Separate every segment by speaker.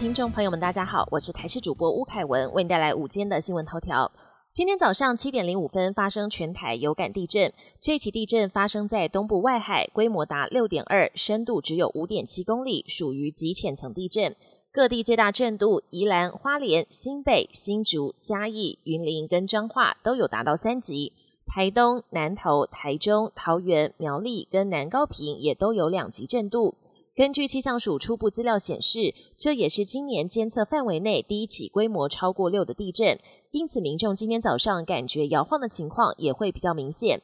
Speaker 1: 听众朋友们，大家好，我是台视主播吴凯文，为您带来午间的新闻头条。今天早上七点零五分发生全台有感地震，这起地震发生在东部外海，规模达六点二，深度只有五点七公里，属于极浅层地震。各地最大震度，宜兰花莲、新北、新竹、嘉义、云林跟彰化都有达到三级，台东、南投、台中、桃园、苗栗跟南高平也都有两级震度。根据气象署初步资料显示，这也是今年监测范围内第一起规模超过六的地震。因此，民众今天早上感觉摇晃的情况也会比较明显。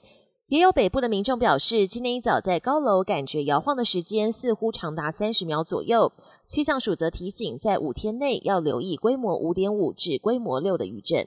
Speaker 1: 也有北部的民众表示，今天一早在高楼感觉摇晃的时间似乎长达三十秒左右。气象署则提醒，在五天内要留意规模五点五至规模六的余震。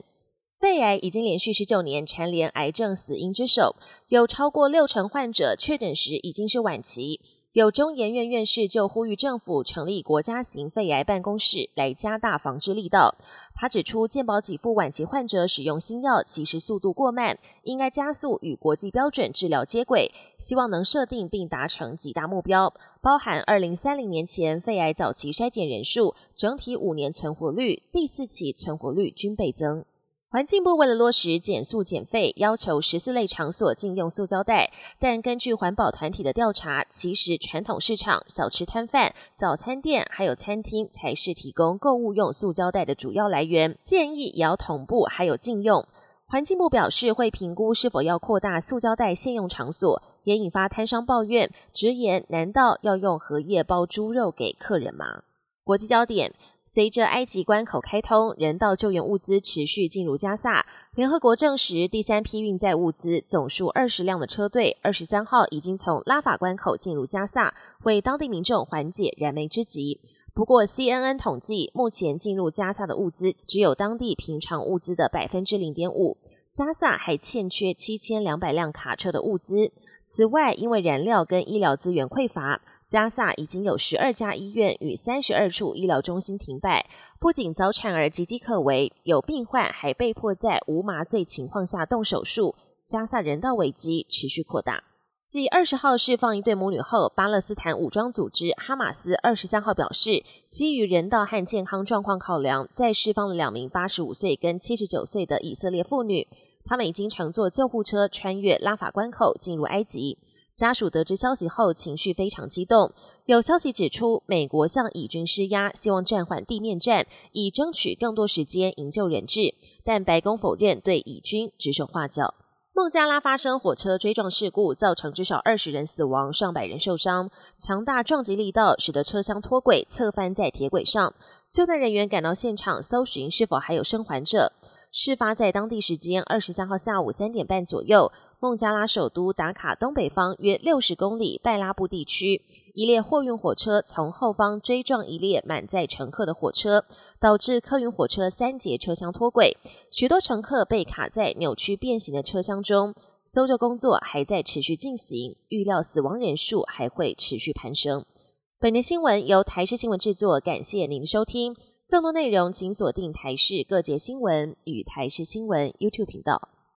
Speaker 1: 肺癌已经连续十九年蝉联癌症死因之首，有超过六成患者确诊时已经是晚期。有中研院院士就呼吁政府成立国家型肺癌办公室，来加大防治力道。他指出，健保给付晚期患者使用新药，其实速度过慢，应该加速与国际标准治疗接轨。希望能设定并达成几大目标，包含二零三零年前肺癌早期筛检人数、整体五年存活率、第四期存活率均倍增。环境部为了落实减速减费，要求十四类场所禁用塑胶袋。但根据环保团体的调查，其实传统市场、小吃摊贩、早餐店还有餐厅才是提供购物用塑胶袋的主要来源。建议也要同步还有禁用。环境部表示会评估是否要扩大塑胶袋限用场所，也引发摊商抱怨，直言难道要用荷叶包猪肉给客人吗？国际焦点。随着埃及关口开通，人道救援物资持续进入加萨。联合国证实，第三批运载物资总数二十辆的车队，二十三号已经从拉法关口进入加萨，为当地民众缓解燃眉之急。不过，CNN 统计，目前进入加萨的物资只有当地平常物资的百分之零点五。加萨还欠缺七千两百辆卡车的物资。此外，因为燃料跟医疗资源匮乏。加萨已经有十二家医院与三十二处医疗中心停摆，不仅早产儿岌岌可危，有病患还被迫在无麻醉情况下动手术。加萨人道危机持续扩大。继二十号释放一对母女后，巴勒斯坦武装组织哈马斯二十三号表示，基于人道和健康状况考量，再释放了两名八十五岁跟七十九岁的以色列妇女，他们已经乘坐救护车穿越拉法关口进入埃及。家属得知消息后，情绪非常激动。有消息指出，美国向以军施压，希望暂缓地面战，以争取更多时间营救人质。但白宫否认对以军指手画脚。孟加拉发生火车追撞事故，造成至少二十人死亡，上百人受伤。强大撞击力道使得车厢脱轨，侧翻在铁轨上。救难人员赶到现场，搜寻是否还有生还者。事发在当地时间二十三号下午三点半左右。孟加拉首都达卡东北方约六十公里拜拉布地区，一列货运火车从后方追撞一列满载乘客的火车，导致客运火车三节车厢脱轨，许多乘客被卡在扭曲变形的车厢中。搜救工作还在持续进行，预料死亡人数还会持续攀升。本节新闻由台视新闻制作，感谢您的收听。更多内容请锁定台视各节新闻与台视新闻 YouTube 频道。